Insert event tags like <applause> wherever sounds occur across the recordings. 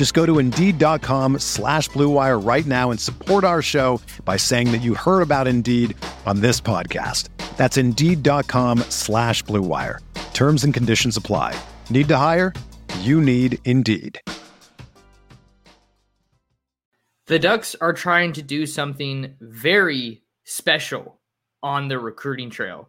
Just go to Indeed.com slash BlueWire right now and support our show by saying that you heard about Indeed on this podcast. That's Indeed.com slash BlueWire. Terms and conditions apply. Need to hire? You need Indeed. The Ducks are trying to do something very special on the recruiting trail.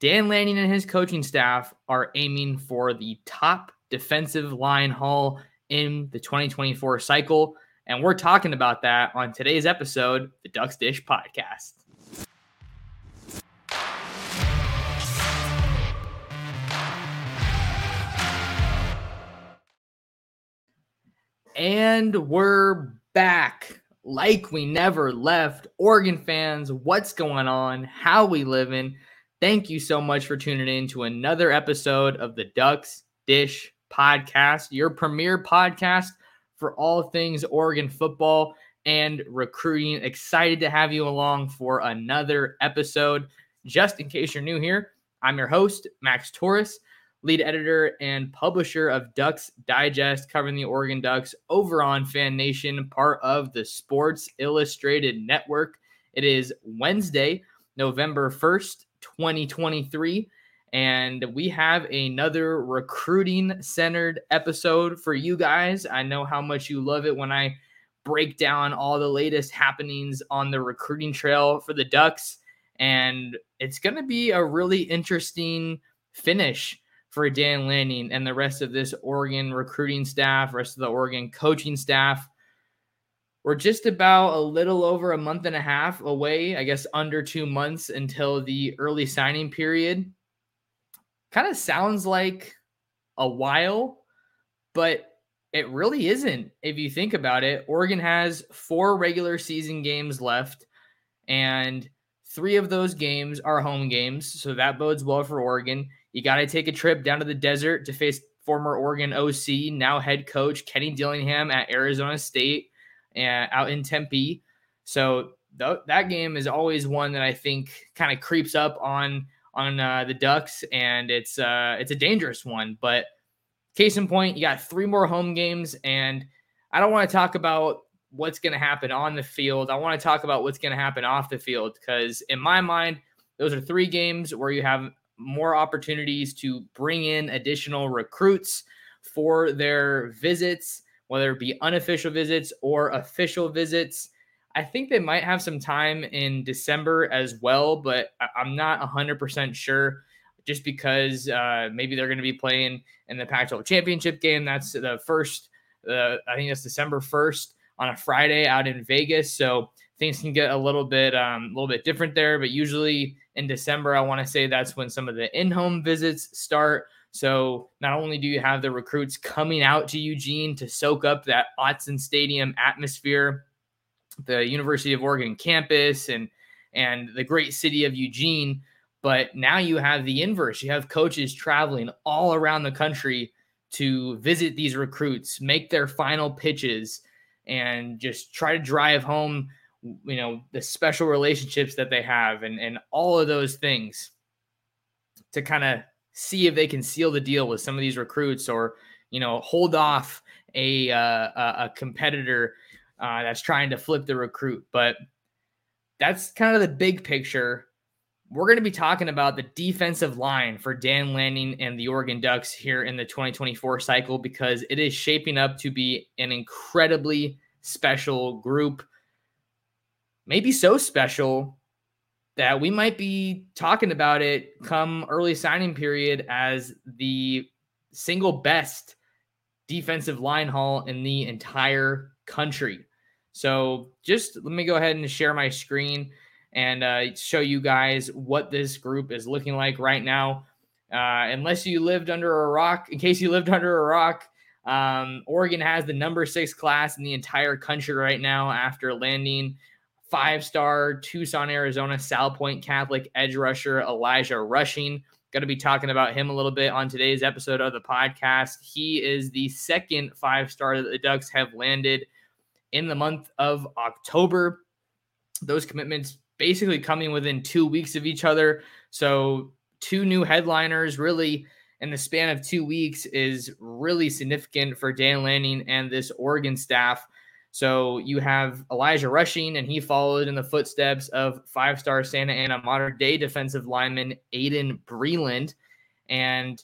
Dan Lanning and his coaching staff are aiming for the top defensive line haul in the 2024 cycle. And we're talking about that on today's episode, the Ducks Dish Podcast. And we're back like we never left. Oregon fans, what's going on? How we living? Thank you so much for tuning in to another episode of the Ducks Dish Podcast, your premier podcast for all things Oregon football and recruiting. Excited to have you along for another episode. Just in case you're new here, I'm your host, Max Torres lead editor and publisher of Ducks Digest, covering the Oregon Ducks over on Fan Nation, part of the Sports Illustrated Network. It is Wednesday, November 1st, 2023. And we have another recruiting centered episode for you guys. I know how much you love it when I break down all the latest happenings on the recruiting trail for the Ducks. And it's going to be a really interesting finish for Dan Lanning and the rest of this Oregon recruiting staff, rest of the Oregon coaching staff. We're just about a little over a month and a half away, I guess under two months until the early signing period. Kind of sounds like a while, but it really isn't if you think about it. Oregon has four regular season games left, and three of those games are home games. So that bodes well for Oregon. You got to take a trip down to the desert to face former Oregon OC, now head coach Kenny Dillingham at Arizona State and out in Tempe. So th- that game is always one that I think kind of creeps up on on uh, the Ducks, and it's uh, it's a dangerous one. But case in point, you got three more home games, and I don't want to talk about what's going to happen on the field. I want to talk about what's going to happen off the field because in my mind, those are three games where you have more opportunities to bring in additional recruits for their visits, whether it be unofficial visits or official visits. I think they might have some time in December as well, but I'm not 100% sure just because uh, maybe they're going to be playing in the Pac 12 championship game. That's the first, uh, I think that's December 1st on a Friday out in Vegas. So things can get a little bit, um, a little bit different there, but usually in December. I want to say that's when some of the in home visits start. So not only do you have the recruits coming out to Eugene to soak up that Autzen Stadium atmosphere, the University of Oregon campus, and and the great city of Eugene, but now you have the inverse. You have coaches traveling all around the country to visit these recruits, make their final pitches, and just try to drive home you know the special relationships that they have and and all of those things to kind of see if they can seal the deal with some of these recruits or you know hold off a uh, a competitor uh, that's trying to flip the recruit. But that's kind of the big picture. We're going to be talking about the defensive line for Dan Lanning and the Oregon Ducks here in the 2024 cycle because it is shaping up to be an incredibly special group maybe so special that we might be talking about it come early signing period as the single best defensive line haul in the entire country. So just let me go ahead and share my screen and uh, show you guys what this group is looking like right now. Uh, unless you lived under a rock, in case you lived <laughs> under a rock, um, Oregon has the number six class in the entire country right now after landing five star Tucson, Arizona, Salpointe Catholic edge rusher Elijah Rushing. Going to be talking about him a little bit on today's episode of the podcast. He is the second five star that the Ducks have landed in the month of October. Those commitments basically coming within two weeks of each other. So, two new headliners really in the span of two weeks is really significant for Dan Lanning and this Oregon staff. So you have Elijah Rushing, and he followed in the footsteps of five star Santa Ana Mater Dei defensive lineman Aiden Breland. And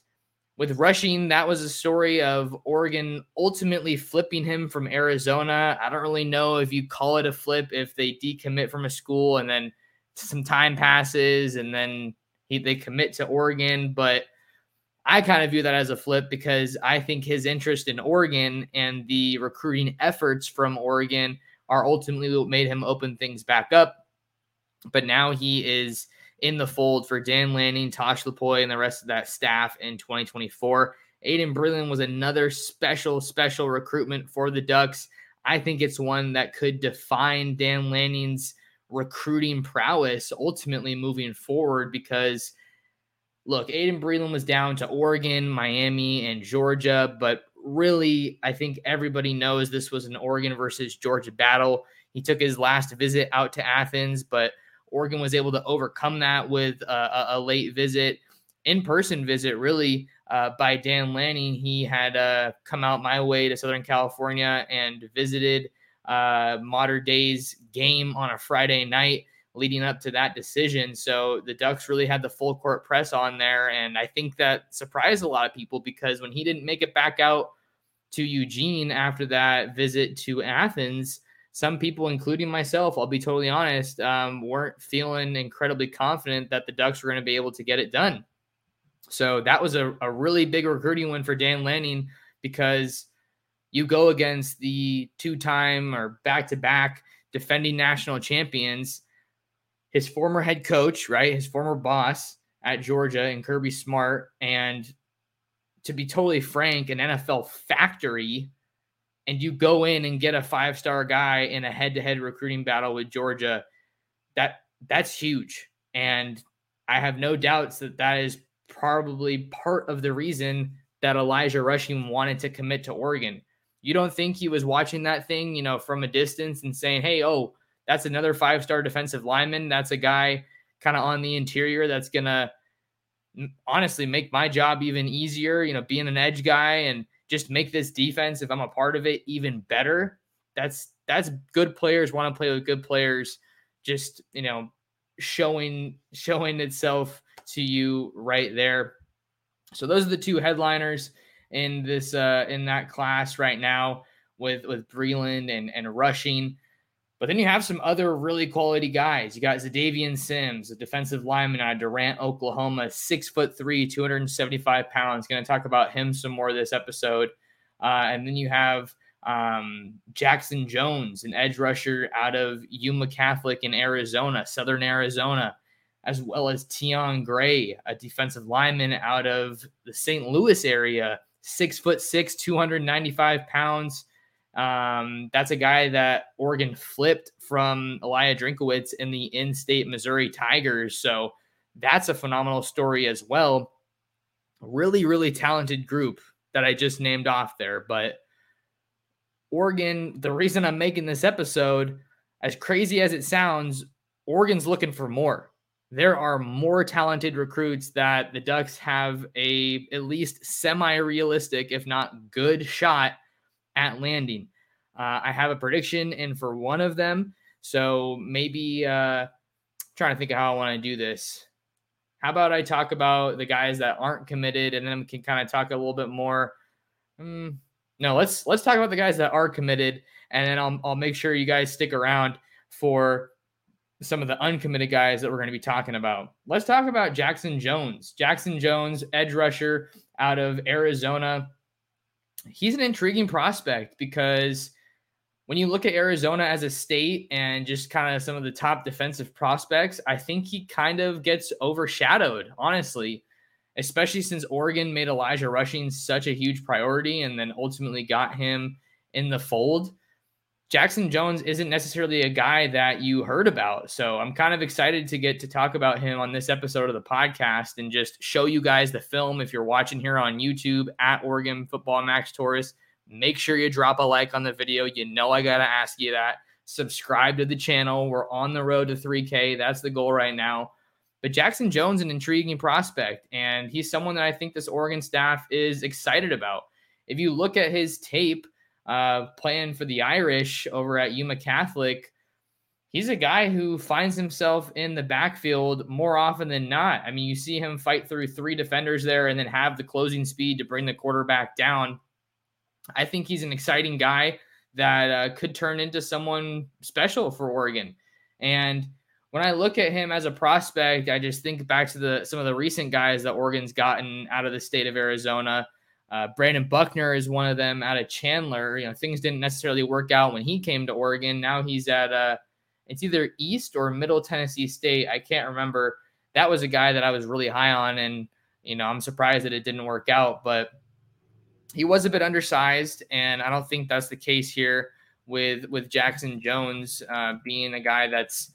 with Rushing, that was a story of Oregon ultimately flipping him from Arizona. I don't really know if you call it a flip if they decommit from a school and then some time passes and then he, they commit to Oregon. But I kind of view that as a flip because I think his interest in Oregon and the recruiting efforts from Oregon are ultimately what made him open things back up. But now he is in the fold for Dan Lanning, Tosh Lupoi, and the rest of that staff in 2024. Aiden Breland was another special, special recruitment for the Ducks. I think it's one that could define Dan Lanning's recruiting prowess ultimately moving forward because look, Aiden Breland was down to Oregon, Miami, and Georgia, but really, I think everybody knows this was an Oregon versus Georgia battle. He took his last visit out to Athens, but Oregon was able to overcome that with a, a late visit, in person visit, really, uh, by Dan Lanning. He had uh, come out my way to Southern California and visited uh, Mater Dei's game on a Friday night leading up to that decision. So the Ducks really had the full court press on there. And I think that surprised a lot of people because when he didn't make it back out to Eugene after that visit to Athens, some people, including myself, I'll be totally honest, um, weren't feeling incredibly confident that the Ducks were going to be able to get it done. So that was a, a really big recruiting win for Dan Lanning because you go against the two time or back to back defending national champions his former head coach, right? His former boss at Georgia and Kirby Smart. And to be totally frank, an NFL factory. And you go in and get a five star guy in a head to head recruiting battle with Georgia. That that's huge. And I have no doubts that that is probably part of the reason that Elijah Rushing wanted to commit to Oregon. You don't think he was watching that thing, you know, from a distance and saying, "Hey, oh, that's another five star defensive lineman. That's a guy kind of on the interior that's to honestly make my job even easier, you know, being an edge guy and just make this defense, if I'm a part of it, even better. That's that's good players want to play with good players, just you know, showing showing itself to you right there. So those are the two headliners in this uh in that class right now with with Breland and and Rushing. But then you have some other really quality guys. You got Xadavien Sims, a defensive lineman out of Durant, Oklahoma, six foot three, 275 pounds. Going to talk about him some more this episode. Uh, and then you have um, Jackson Jones, an edge rusher out of Yuma Catholic in Arizona, Southern Arizona, as well as Tion Gray, a defensive lineman out of the St. Louis area, six foot six, 295 pounds. Um, that's a guy that Oregon flipped from Eliah Drinkwitz in the in state Missouri Tigers. So that's a phenomenal story as well. Really, really talented group that I just named off there. But Oregon, the reason I'm making this episode, as crazy as it sounds, Oregon's looking for more. There are more talented recruits that the Ducks have a at least semi-realistic, if not good shot at landing. Uh, I have a prediction in for one of them. So maybe uh, trying to think of how I want to do this. How about I talk about the guys that aren't committed, and then we can kind of talk a little bit more. Mm, no, let's let's talk about the guys that are committed, and then I'll I'll make sure you guys stick around for some of the uncommitted guys that we're going to be talking about. Let's talk about Jackson Jones. Jackson Jones, edge rusher out of Arizona. He's an intriguing prospect because when you look at Arizona as a state and just kind of some of the top defensive prospects, I think he kind of gets overshadowed, honestly, especially since Oregon made Elijah Rushing such a huge priority and then ultimately got him in the fold. Jackson Jones isn't necessarily a guy that you heard about. So I'm kind of excited to get to talk about him on this episode of the podcast and just show you guys the film. If you're watching here on YouTube at Oregon Football Max Torres, make sure you drop a like on the video. You know, I got to ask you that. Subscribe to the channel. We're on the road to 3K. That's the goal right now. But Jackson Jones, an intriguing prospect, and he's someone that I think this Oregon staff is excited about. If you look at his tape, uh, playing for the Irish over at Yuma Catholic, he's a guy who finds himself in the backfield more often than not. I mean, you see him fight through three defenders there and then have the closing speed to bring the quarterback down. I think he's an exciting guy that uh, could turn into someone special for Oregon. And when I look at him as a prospect, I just think back to the some of the recent guys that Oregon's gotten out of the state of Arizona. Uh, Brandon Buckner is one of them out of Chandler. You know, things didn't necessarily work out when he came to Oregon. Now he's at uh, it's either East or Middle Tennessee State. I can't remember. That was a guy that I was really high on, and you know, I'm surprised that it didn't work out. But he was a bit undersized, and I don't think that's the case here with with Jackson Jones uh, being a guy that's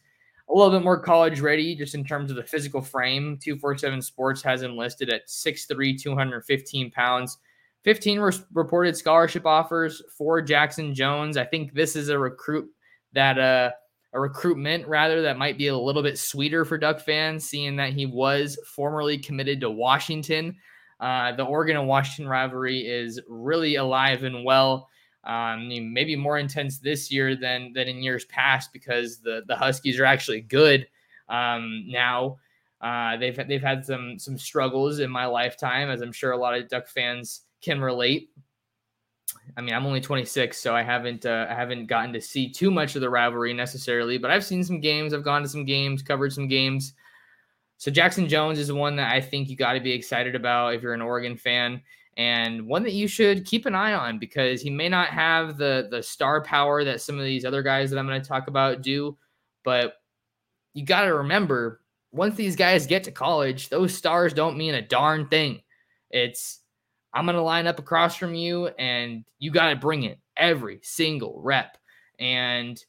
a little bit more college ready just in terms of the physical frame. 247 Sports has him listed at 6'3, 215 pounds. 15 re- reported scholarship offers for Jackson Jones. I think this is a recruit that uh a recruitment rather that might be a little bit sweeter for Duck fans, seeing that he was formerly committed to Washington. Uh, the Oregon and Washington rivalry is really alive and well. Um, maybe more intense this year than than in years past because the the Huskies are actually good um, now. Uh, they've they've had some some struggles in my lifetime, as I'm sure a lot of Duck fans can relate. I mean, I'm only 26, so I haven't uh, I haven't gotten to see too much of the rivalry necessarily, but I've seen some games. I've gone to some games, covered some games. So Jackson Jones is one that I think you got to be excited about if you're an Oregon fan, and one that you should keep an eye on because he may not have the the star power that some of these other guys that I'm going to talk about do, but you got to remember once these guys get to college, those stars don't mean a darn thing. It's I'm going to line up across from you and you got to bring it every single rep. And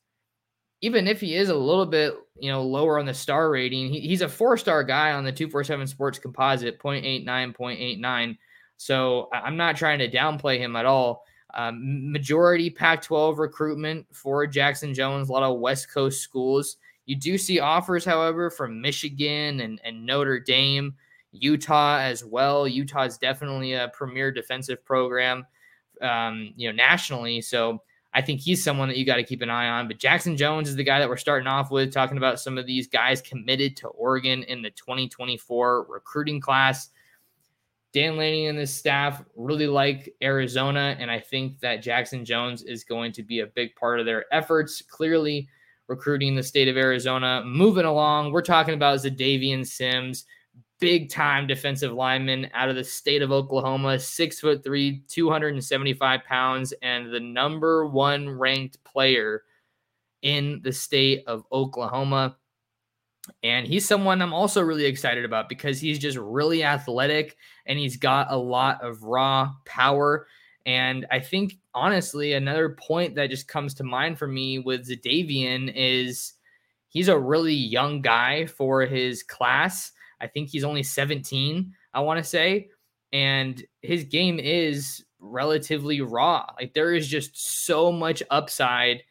even if he is a little bit, you know, lower on the star rating, he, he's a four star guy on the 247 Sports Composite, 0.89, 0.89. So I'm not trying to downplay him at all. Um, majority Pac 12 recruitment for Jackson Jones, a lot of West Coast schools. You do see offers, however, from Michigan and, and Notre Dame. Utah as well. Utah is definitely a premier defensive program, um, you know, nationally. So I think he's someone that you got to keep an eye on. But Jackson Jones is the guy that we're starting off with, talking about some of these guys committed to Oregon in the 2024 recruiting class. Dan Lanning and his staff really like Arizona, and I think that Jackson Jones is going to be a big part of their efforts. Clearly, recruiting the state of Arizona. Moving along, we're talking about Xadavien Sims big time defensive lineman out of the state of Oklahoma, six foot three, 275 pounds, and the number one ranked player in the state of Oklahoma. And he's someone I'm also really excited about because he's just really athletic and he's got a lot of raw power. And I think, honestly, another point that just comes to mind for me with Xadavien is he's a really young guy for his class I think he's only 17, I want to say. And his game is relatively raw. Like there is just so much upside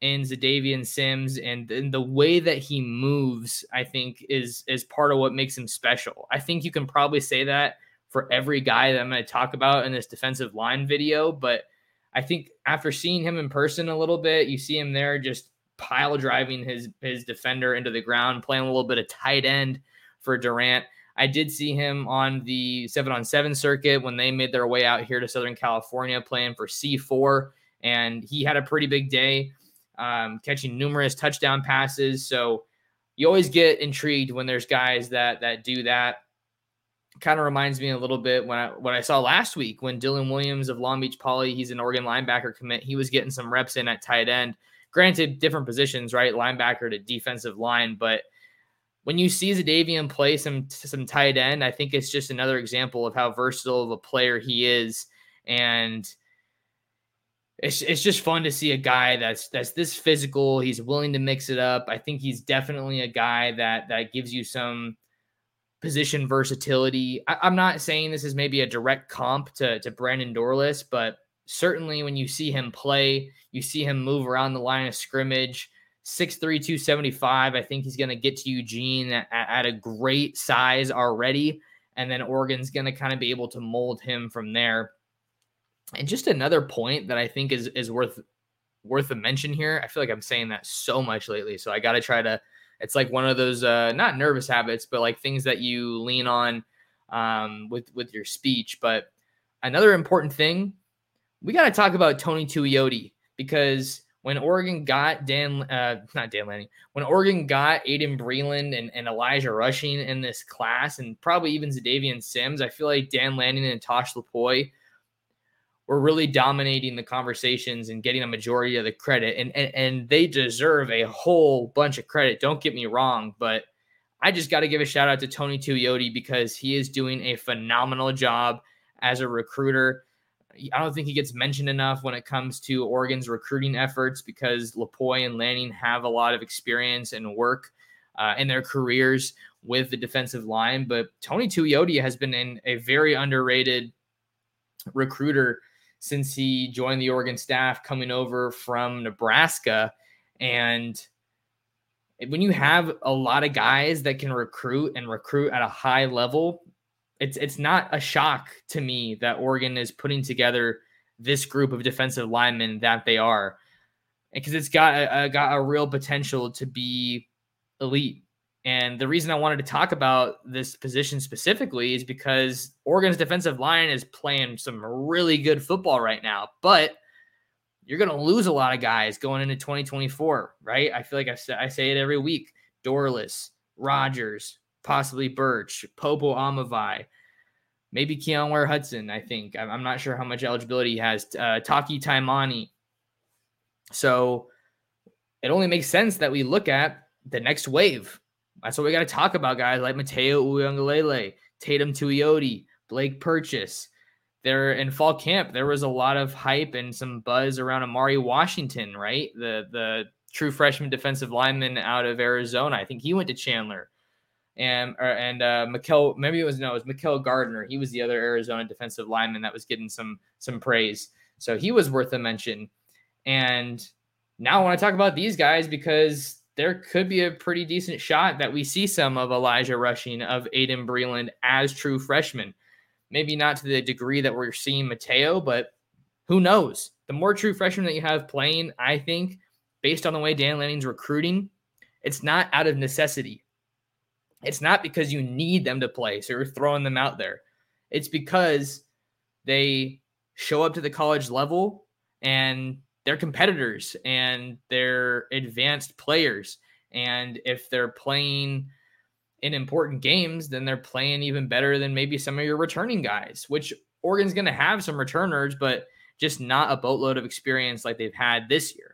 in Xadavien Sims and, and the way that he moves, I think, is is part of what makes him special. I think you can probably say that for every guy that I'm going to talk about in this defensive line video, but I think after seeing him in person a little bit, you see him there just pile driving his his defender into the ground, playing a little bit of tight end for Durant. I did see him on the seven on seven circuit when they made their way out here to Southern California playing for C4, and he had a pretty big day, um, catching numerous touchdown passes. So you always get intrigued when there's guys that that do that. Kind of reminds me a little bit when I what I saw last week when Dylan Williams of Long Beach Poly, he's an Oregon linebacker commit. He was getting some reps in at tight end. Granted, different positions, right? Linebacker to defensive line, but when you see Xadavien play some some tight end, I think it's just another example of how versatile of a player he is, and it's it's just fun to see a guy that's that's this physical. He's willing to mix it up. I think he's definitely a guy that that gives you some position versatility. I, am not saying this is maybe a direct comp to to Brandon Dorlus, but certainly when you see him play, you see him move around the line of scrimmage. 6'3, 275. I think he's going to get to Eugene at, at, a great size already. And then Oregon's going to kind of be able to mold him from there. And just another point that I think is is worth worth a mention here. I feel like I'm saying that so much lately. So I got to try to it's like one of those uh not nervous habits, but like things that you lean on um with with your speech. But another important thing, we got to talk about Tony Tuioti because when Oregon got Dan, uh, not Dan Lanning, when Oregon got Aiden Breland and, and Elijah Rushing in this class, and probably even Xadavien Sims, I feel like Dan Lanning and Tosh Lupoi were really dominating the conversations and getting a majority of the credit. And, and, and they deserve a whole bunch of credit. Don't get me wrong, but I just got to give a shout out to Tony Tuioti because he is doing a phenomenal job as a recruiter. I don't think he gets mentioned enough when it comes to Oregon's recruiting efforts because Lupoi and Lanning have a lot of experience and work uh, in their careers with the defensive line. But Tony Tuioti has been in a very underrated recruiter since he joined the Oregon staff coming over from Nebraska. And when you have a lot of guys that can recruit and recruit at a high level, it's it's not a shock to me that Oregon is putting together this group of defensive linemen that they are, because it's got a, got a real potential to be elite. And the reason I wanted to talk about this position specifically is because Oregon's defensive line is playing some really good football right now, but you're going to lose a lot of guys going into 2024, right? I feel like I say, I say it every week. Dorlus, Rogers, possibly Burch, Popo Aumavae, maybe Keon Ware Hudson. I think I'm not sure how much eligibility he has. Uh, Taki Taimani. So it only makes sense that we look at the next wave. That's what we got to talk about, guys like Mateo Uiagalelei, Tatum Tuioti, Blake Purchase. There in fall camp, there was a lot of hype and some buzz around Amari Washington, right? The the true freshman defensive lineman out of Arizona. I think he went to Chandler and or, and uh, Mikel, maybe it was no, it was Mikael Gardner. He was the other Arizona defensive lineman that was getting some some praise, so he was worth a mention. And now I want to talk about these guys because there could be a pretty decent shot that we see some of Elijah Rushing of Aiden Breland as true freshmen. Maybe not to the degree that we're seeing Mateo, but who knows? The more true freshmen that you have playing, I think, based on the way Dan Lanning's recruiting, it's not out of necessity it's not because you need them to play, so you're throwing them out there. It's because they show up to the college level and they're competitors and they're advanced players. And if they're playing in important games, then they're playing even better than maybe some of your returning guys, which Oregon's going to have some returners, but just not a boatload of experience like they've had this year.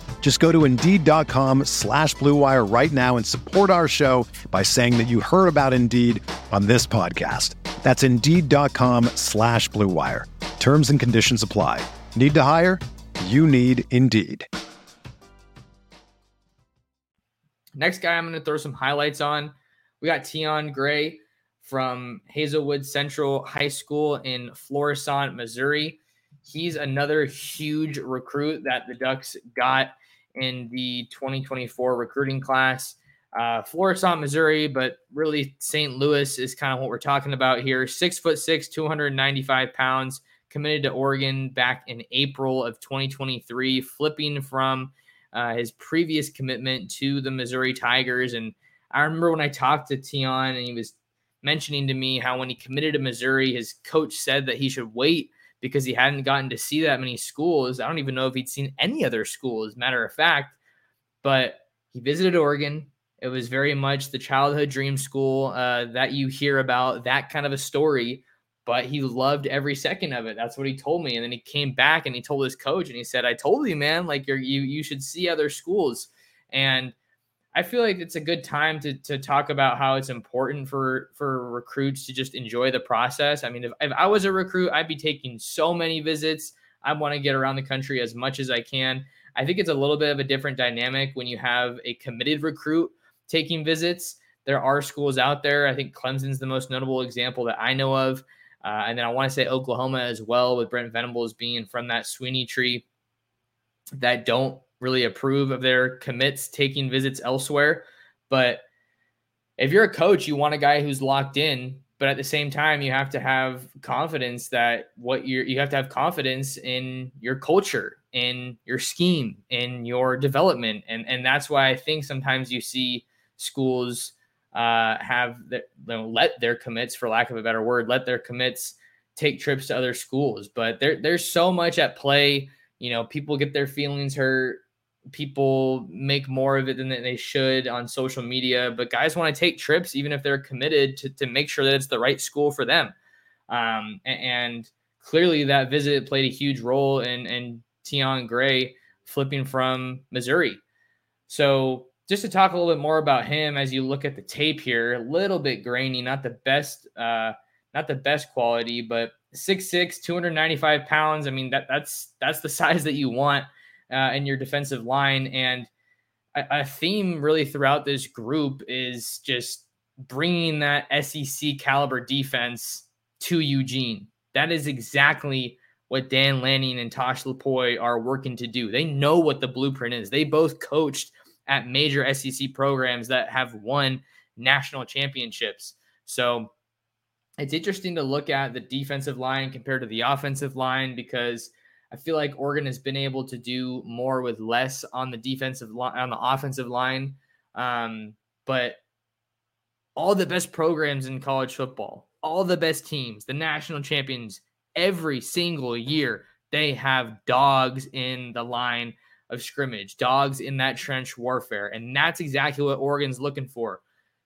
Just go to Indeed.com slash BlueWire right now and support our show by saying that you heard about Indeed on this podcast. That's Indeed.com slash BlueWire. Terms and conditions apply. Need to hire? You need Indeed. Next guy, I'm going to throw some highlights on. We got Tion Gray from Hazelwood Central High School in Florissant, Missouri. He's another huge recruit that the Ducks got in the 2024 recruiting class. Uh, Florissant, Missouri, but really St. Louis is kind of what we're talking about here. Six foot six, 295 pounds, committed to Oregon back in April of 2023, flipping from uh, his previous commitment to the Missouri Tigers. And I remember when I talked to Tion and he was mentioning to me how when he committed to Missouri, his coach said that he should wait because he hadn't gotten to see that many schools. I don't even know if he'd seen any other school, as a matter of fact. But he visited Oregon. It was very much the childhood dream school uh, that you hear about, that kind of a story. But he loved every second of it. That's what he told me. And then he came back and he told his coach, and he said, "I told you, man, like you you should see other schools." And I feel like it's a good time to to talk about how it's important for for recruits to just enjoy the process. I mean, if, if I was a recruit, I'd be taking so many visits. I want to get around the country as much as I can. I think it's a little bit of a different dynamic when you have a committed recruit taking visits. There are schools out there. I think Clemson's the most notable example that I know of. Uh, and then I want to say Oklahoma as well, with Brent Venables being from that Swinney tree that don't really approve of their commits taking visits elsewhere. But if you're a coach, you want a guy who's locked in, but at the same time, you have to have confidence that what you're you have to have confidence in your culture, in your scheme, in your development. And and that's why I think sometimes you see schools uh, have the, you know, let their commits, for lack of a better word, let their commits take trips to other schools. But there, there's so much at play. You know, people get their feelings hurt people make more of it than they should on social media, but guys want to take trips, even if they're committed to, to make sure that it's the right school for them. Um, and clearly that visit played a huge role in, in Tion Gray flipping from Missouri. So just to talk a little bit more about him as you look at the tape here, a little bit grainy, not the best, uh, not the best quality, but 6'6, 295 pounds. I mean, that that's that's the size that you want uh, in your defensive line. And a, a theme really throughout this group is just bringing that SEC caliber defense to Eugene. That is exactly what Dan Lanning and Tosh Lupoi are working to do. They know what the blueprint is. They both coached at major SEC programs that have won national championships. So it's interesting to look at the defensive line compared to the offensive line because I feel like Oregon has been able to do more with less on the defensive line, on the offensive line. Um, but all the best programs in college football, all the best teams, the national champions, every single year, they have dogs in the line of scrimmage, dogs in that trench warfare. And that's exactly what Oregon's looking for.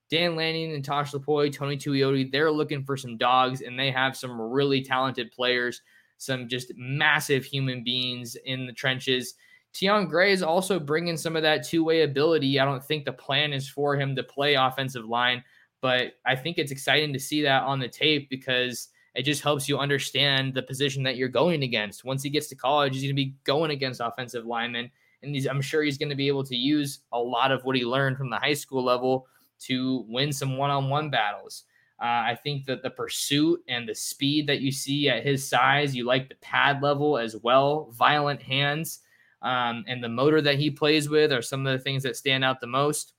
Dan Lanning and Tosh Lupoi, Tony Tuioti, they're looking for some dogs, and they have some really talented players some just massive human beings in the trenches. Tion Gray is also bringing some of that two way ability. I don't think the plan is for him to play offensive line, but I think it's exciting to see that on the tape because it just helps you understand the position that you're going against. Once he gets to college, he's going to be going against offensive linemen. And I'm sure he's going to be able to use a lot of what he learned from the high school level to win some one on one battles. Uh, I think that the pursuit and the speed that you see at his size, you like the pad level as well, violent hands, um, and the motor that he plays with are some of the things that stand out the most.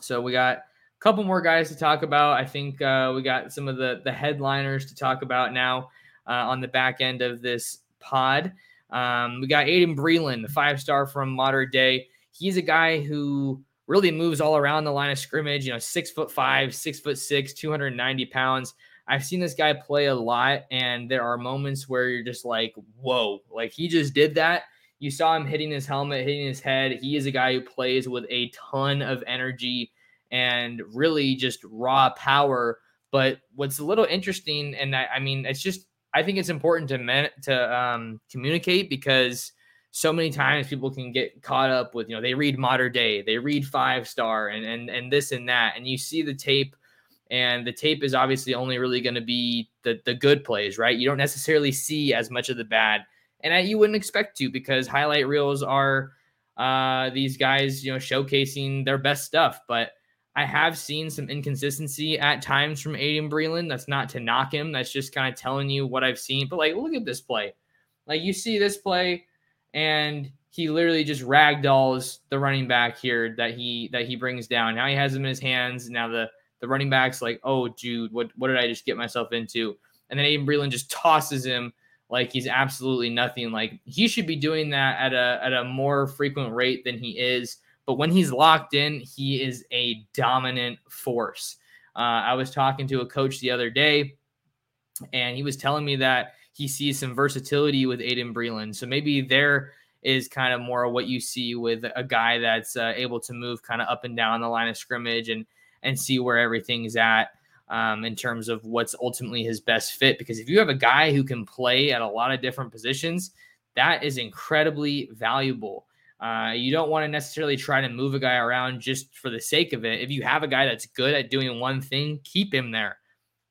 So we got a couple more guys to talk about. I think uh, we got some of the the headliners to talk about now uh, on the back end of this pod. Um, we got Aiden Breland, the five star from Mater Dei. He's a guy who really moves all around the line of scrimmage. You know, six foot five, six foot six, 290 pounds. I've seen this guy play a lot, and there are moments where you're just like, whoa, like he just did that. You saw him hitting his helmet, hitting his head. He is a guy who plays with a ton of energy and really just raw power. But what's a little interesting, and I, I mean, it's just, I think it's important to men, to um, communicate because so many times people can get caught up with, you know, they read Mater Dei, they read five star and and and this and that. And you see the tape And the tape is obviously only really going to be the the good plays, right? You don't necessarily see as much of the bad, and I, you wouldn't expect to because highlight reels are uh, these guys, you know, showcasing their best stuff. But I have seen some inconsistency at times from Aiden Breland. That's not to knock him. That's just kind of telling you what I've seen. But like, look at this play. Like you see this play, and he literally just ragdolls the running back here that he that he brings down. Now he has him in his hands. Now the the running back's like, oh, dude, what what did I just get myself into? And then Aiden Breland just tosses him like he's absolutely nothing. Like he should be doing that at a at a more frequent rate than he is. But when he's locked in, he is a dominant force. Uh, I was talking to a coach the other day, and he was telling me that he sees some versatility with Aiden Breland. So maybe there is kind of more what you see with a guy that's uh, able to move kind of up and down the line of scrimmage and and see where everything's at um, in terms of what's ultimately his best fit. Because if you have a guy who can play at a lot of different positions, that is incredibly valuable. Uh, you don't want to necessarily try to move a guy around just for the sake of it. If you have a guy that's good at doing one thing, keep him there.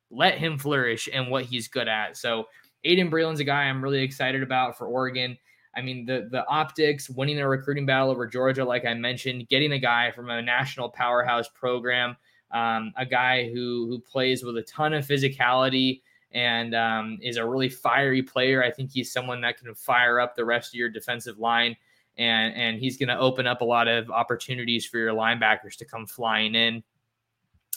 Let him flourish in what he's good at. So Aiden Breland's a guy I'm really excited about for Oregon. I mean, the the optics, winning a recruiting battle over Georgia, like I mentioned, getting a guy from a national powerhouse program, um, a guy who who plays with a ton of physicality and um, is a really fiery player. I think he's someone that can fire up the rest of your defensive line, and and he's going to open up a lot of opportunities for your linebackers to come flying in.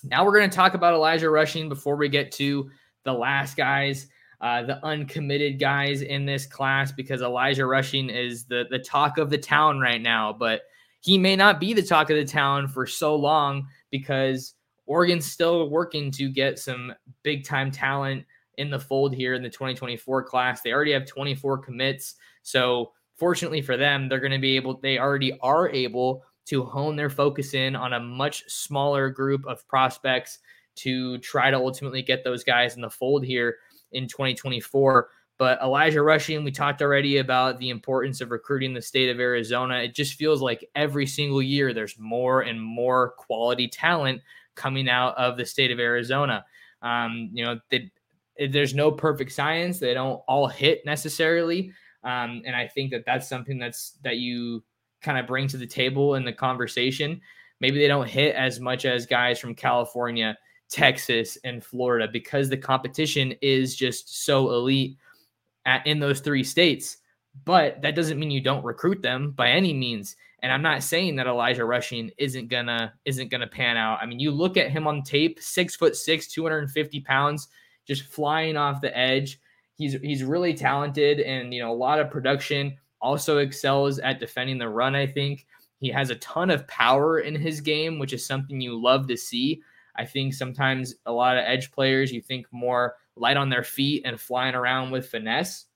Now we're going to talk about Elijah Rushing before we get to the last guys uh, the uncommitted guys in this class because Elijah Rushing is the the talk of the town right now, but he may not be the talk of the town for so long because Oregon's still working to get some big time talent in the fold here in the 2024 class. They already have 24 commits, so fortunately for them, they're going to be able. They already are able to hone their focus in on a much smaller group of prospects to try to ultimately get those guys in the fold here in 2024. But Elijah Rushing, we talked already about the importance of recruiting the state of Arizona. It just feels like every single year there's more and more quality talent coming out of the state of Arizona. Um, you know, they, there's no perfect science; they don't all hit necessarily. Um, and I think that that's something that's that you kind of bring to the table in the conversation. Maybe they don't hit as much as guys from California Texas, and Florida because the competition is just so elite at, in those three states. But that doesn't mean you don't recruit them by any means. And I'm not saying that Elijah Rushing isn't gonna isn't gonna pan out. I mean, you look at him on tape, six foot six, 250 pounds, just flying off the edge. He's he's really talented and you know a lot of production. Also excels at defending the run. I think he has a ton of power in his game, which is something you love to see. I think sometimes a lot of edge players, you think more light on their feet and flying around with finesse.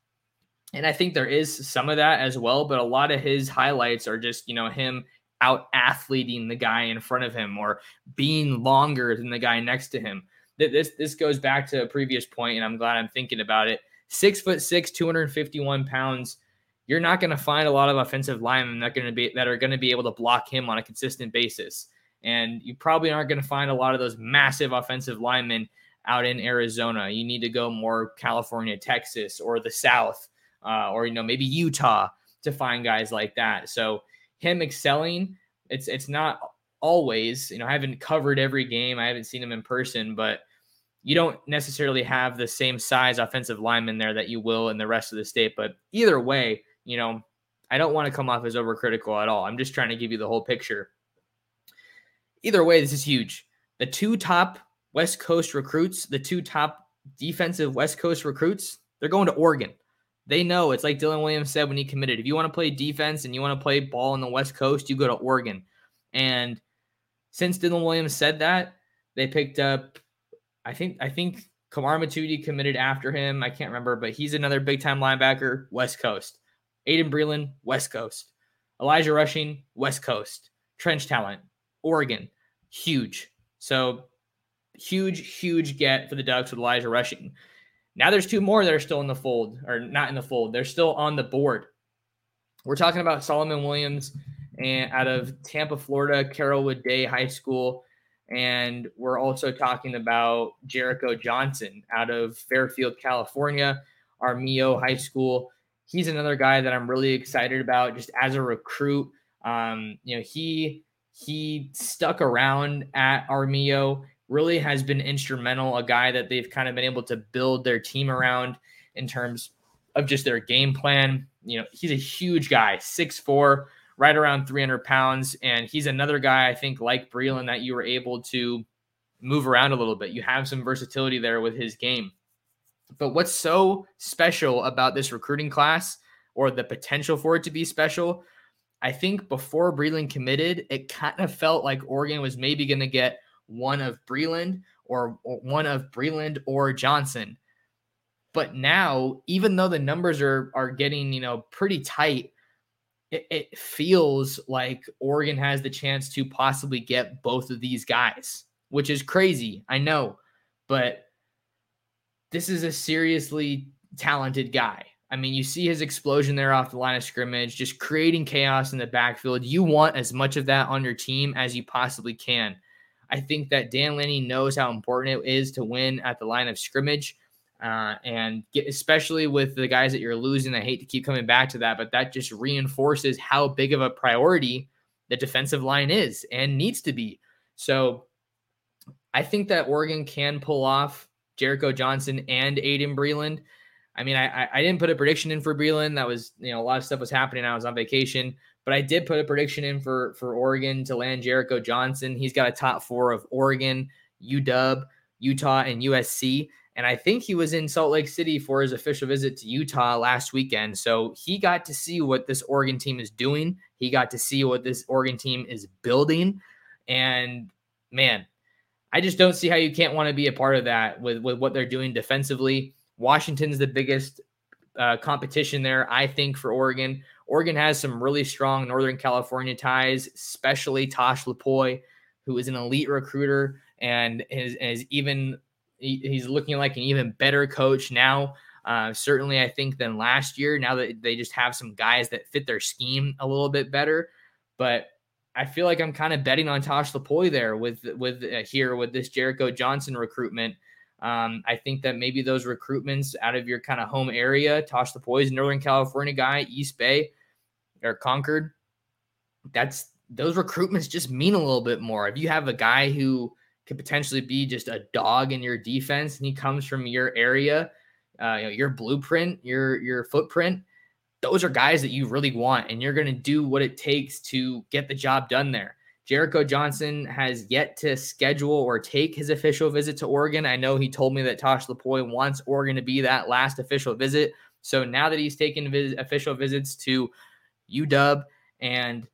And I think there is some of that as well, but a lot of his highlights are just, you know, him out athleting the guy in front of him or being longer than the guy next to him. This this goes back to a previous point, and I'm glad I'm thinking about it. Six foot six, 251 pounds. You're not going to find a lot of offensive linemen that going to be that are going to be able to block him on a consistent basis. And you probably aren't going to find a lot of those massive offensive linemen out in Arizona. You need to go more California, Texas, or the South, uh, or you know maybe Utah to find guys like that. So him excelling, it's it's not always. You know, I haven't covered every game. I haven't seen him in person, but you don't necessarily have the same size offensive lineman there that you will in the rest of the state. But either way, you know, I don't want to come off as overcritical at all. I'm just trying to give you the whole picture either way, this is huge. The two top West Coast recruits, the two top defensive West Coast recruits, they're going to Oregon. They know it's like Dylan Williams said when he committed. If you want to play defense and you want to play ball on the West Coast, you go to Oregon. And since Dylan Williams said that, they picked up, I think, I think Kamar Mothudi committed after him. I can't remember, but he's another big time linebacker, West Coast. Aiden Breland, West Coast. Elijah Rushing, West Coast. Trench talent, Oregon, huge. So huge, huge get for the Ducks with Elijah Rushing. Now there's two more that are still in the fold, or not in the fold. They're still on the board. We're talking about Solomon Williams and out of Tampa, Florida, Carrollwood Day High School. And we're also talking about Jericho Johnson out of Fairfield, California, Armijo High School. He's another guy that I'm really excited about just as a recruit. Um, you know, he he stuck around at Armijo, really has been instrumental, a guy that they've kind of been able to build their team around in terms of just their game plan. You know, he's a huge guy, six four right around 300 pounds. And he's another guy, I think, like Breland, that you were able to move around a little bit. You have some versatility there with his game. But what's so special about this recruiting class or the potential for it to be special? I think before Breland committed, it kind of felt like Oregon was maybe going to get one of Breland or, or one of Breland or Johnson. But now, even though the numbers are are getting, you know, pretty tight, it, it feels like Oregon has the chance to possibly get both of these guys, which is crazy. I know, but this is a seriously talented guy. I mean, you see his explosion there off the line of scrimmage, just creating chaos in the backfield. You want as much of that on your team as you possibly can. I think that Dan Lanning knows how important it is to win at the line of scrimmage. Uh, and get, especially with the guys that you're losing, I hate to keep coming back to that, but that just reinforces how big of a priority the defensive line is and needs to be. So I think that Oregon can pull off Jericho Johnson and Aydin Breland. I mean, I, I didn't put a prediction in for Breland. That was, you know, a lot of stuff was happening. I was on vacation, but I did put a prediction in for for Oregon to land Jericho Johnson. He's got a top four of Oregon, UW, Utah, and USC. And I think he was in Salt Lake City for his official visit to Utah last weekend. So he got to see what this Oregon team is doing. He got to see what this Oregon team is building. And man, I just don't see how you can't want to be a part of that with, with what they're doing defensively. Washington's the biggest uh, competition there, I think, for Oregon. Oregon has some really strong Northern California ties, especially Tosh Lupoi, who is an elite recruiter and is, is even he's looking like an even better coach now. Uh, certainly, I think than last year. Now that they just have some guys that fit their scheme a little bit better, but I feel like I'm kind of betting on Tosh Lupoi there with with uh, here with this Jericho Johnson recruitment. Um, I think that maybe those recruitments out of your kind of home area, Tosh Lupoi's, Northern California guy, East Bay or Concord. That's those recruitments just mean a little bit more. If you have a guy who could potentially be just a dog in your defense, and he comes from your area, uh, you know, your blueprint, your your footprint. Those are guys that you really want, and you're going to do what it takes to get the job done there. Jericho Johnson has yet to schedule or take his official visit to Oregon. I know he told me that Tosh Lupoi wants Oregon to be that last official visit. So now that he's taken vis- official visits to UW and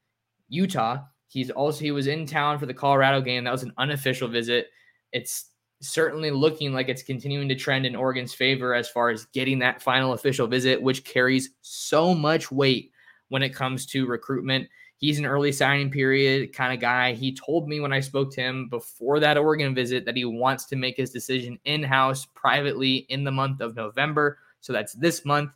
Utah, He's also he was in town for the Colorado game. That was an unofficial visit. It's certainly looking like it's continuing to trend in Oregon's favor as far as getting that final official visit, which carries so much weight when it comes to recruitment. He's an early signing period kind of guy. He told me when I spoke to him before that Oregon visit that he wants to make his decision in house privately in the month of November. So that's this month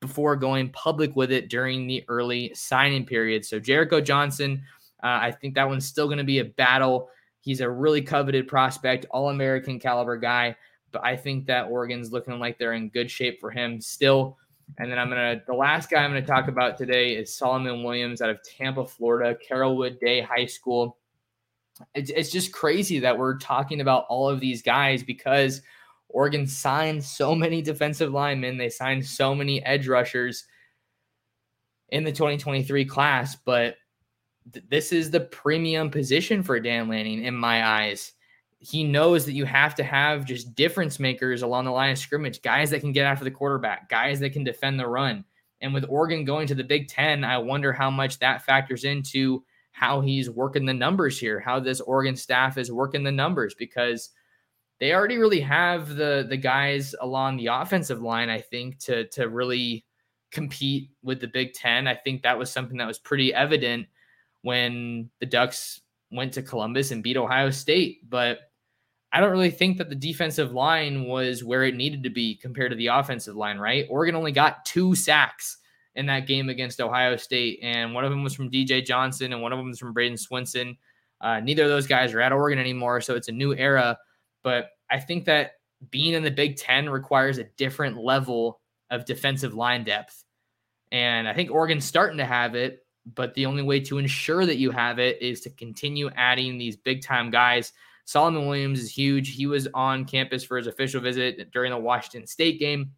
before going public with it during the early signing period. So Jericho Johnson uh, I think that one's still going to be a battle. He's a really coveted prospect, all American caliber guy. But I think that Oregon's looking like they're in good shape for him still. And then I'm to, the last guy I'm to talk about today is Solomon Williams out of Tampa, Florida, Carrollwood Day High School. It's, it's just crazy that we're talking about all of these guys because Oregon signed so many defensive linemen, they signed so many edge rushers in the 2023 class, but this is the premium position for Dan Lanning in my eyes. He knows that you have to have just difference makers along the line of scrimmage, guys that can get after the quarterback, guys that can defend the run. And with Oregon going to the Big Ten, I wonder how much that factors into how he's working the numbers here, how this Oregon staff is working the numbers, because they already really have the the guys along the offensive line, I think, to to really compete with the Big Ten. I think that was something that was pretty evident when the Ducks went to Columbus and beat Ohio State. But I don't really think that the defensive line was where it needed to be compared to the offensive line, right? Oregon only got two sacks in that game against Ohio State, and one of them was from DJ Johnson and one of them was from Braden Swinson. Uh, neither of those guys are at Oregon anymore, so it's a new era. But I think that being in the Big Ten requires a different level of defensive line depth. And I think Oregon's starting to have it, but the only way to ensure that you have it is to continue adding these big time guys. Solomon Williams is huge. He was on campus for his official visit during the Washington State game.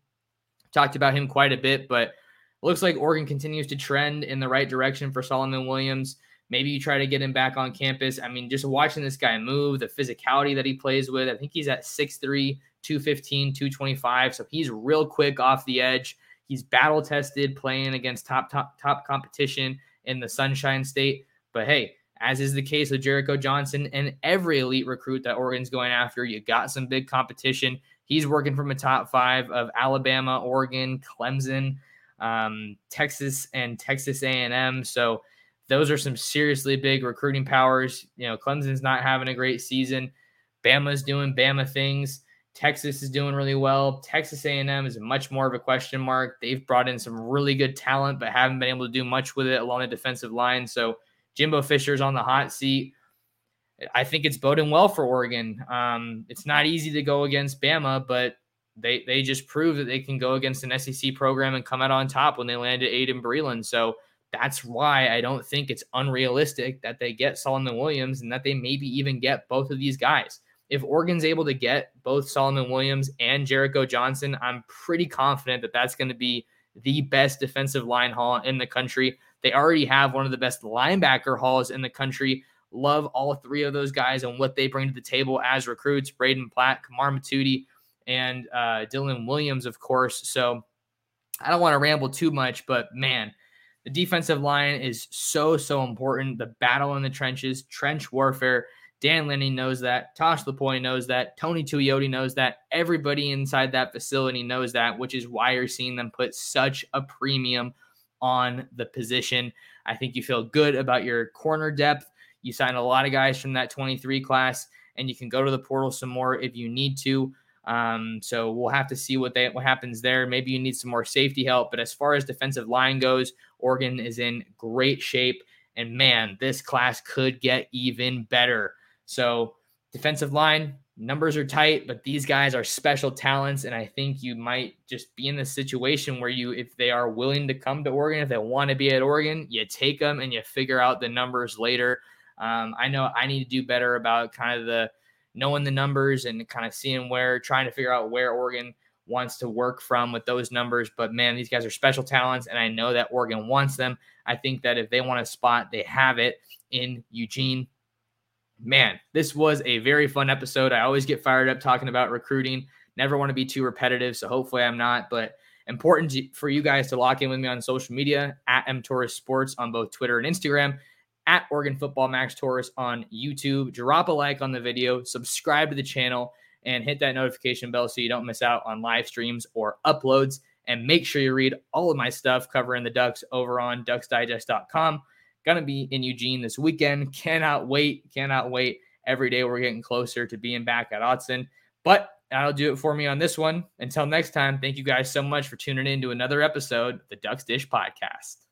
Talked about him quite a bit, but looks like Oregon continues to trend in the right direction for Solomon Williams. Maybe you try to get him back on campus. I mean, just watching this guy move, the physicality that he plays with, I think he's at 6'3, 215, 225. So he's real quick off the edge. He's battle tested playing against top, top, top competition in the Sunshine State. But hey, as is the case with Jericho Johnson and every elite recruit that Oregon's going after, you got some big competition. He's working from a top five of Alabama, Oregon, Clemson, um, Texas, and Texas A&M. So those are some seriously big recruiting powers. You know, Clemson's not having a great season. Bama's doing Bama things. Texas is doing really well. Texas A&M is much more of a question mark. They've brought in some really good talent, but haven't been able to do much with it along the defensive line. So Jimbo Fisher's on the hot seat. I think it's boding well for Oregon. Um, it's not easy to go against Bama, but they they just prove that they can go against an SEC program and come out on top when they landed Aydin Breland. So that's why I don't think it's unrealistic that they get Solomon Williams and that they maybe even get both of these guys. If Oregon's able to get both Solomon Williams and Jericho Johnson, I'm pretty confident that that's going to be the best defensive line haul in the country. They already have one of the best linebacker hauls in the country. Love all three of those guys and what they bring to the table as recruits Brayden Platt, Kamar Mothudi, and uh, Dylan Williams, of course. So I don't want to ramble too much, but man, the defensive line is so, so important. The battle in the trenches, trench warfare. Dan Lanning knows that. Tosh Lupoi knows that. Tony Tuioti knows that. Everybody inside that facility knows that, which is why you're seeing them put such a premium on the position. I think you feel good about your corner depth. You signed a lot of guys from that 23 class, and you can go to the portal some more if you need to. Um, so we'll have to see what they what happens there. Maybe you need some more safety help, but as far as defensive line goes, Oregon is in great shape. And man, this class could get even better. So defensive line numbers are tight, but these guys are special talents, and I think you might just be in the situation where you, if they are willing to come to Oregon, if they want to be at Oregon, you take them and you figure out the numbers later. Um, I know I need to do better about kind of the knowing the numbers and kind of seeing where, trying to figure out where Oregon wants to work from with those numbers. But man, these guys are special talents, and I know that Oregon wants them. I think that if they want a spot, they have it in Eugene. Man, this was a very fun episode. I always get fired up talking about recruiting. Never want to be too repetitive, so hopefully I'm not. But important for you guys to lock in with me on social media at mtorres sports on both Twitter and Instagram at Oregon Football Max Torres on YouTube. Drop a like on the video, subscribe to the channel, and hit that notification bell so you don't miss out on live streams or uploads. And make sure you read all of my stuff covering the Ducks over on ducksdigest.com. Gonna be in Eugene this weekend. Cannot wait. Cannot wait. Every day we're getting closer to being back at Autzen. But that'll do it for me on this one. Until next time, thank you guys so much for tuning in to another episode of the Ducks Dish Podcast.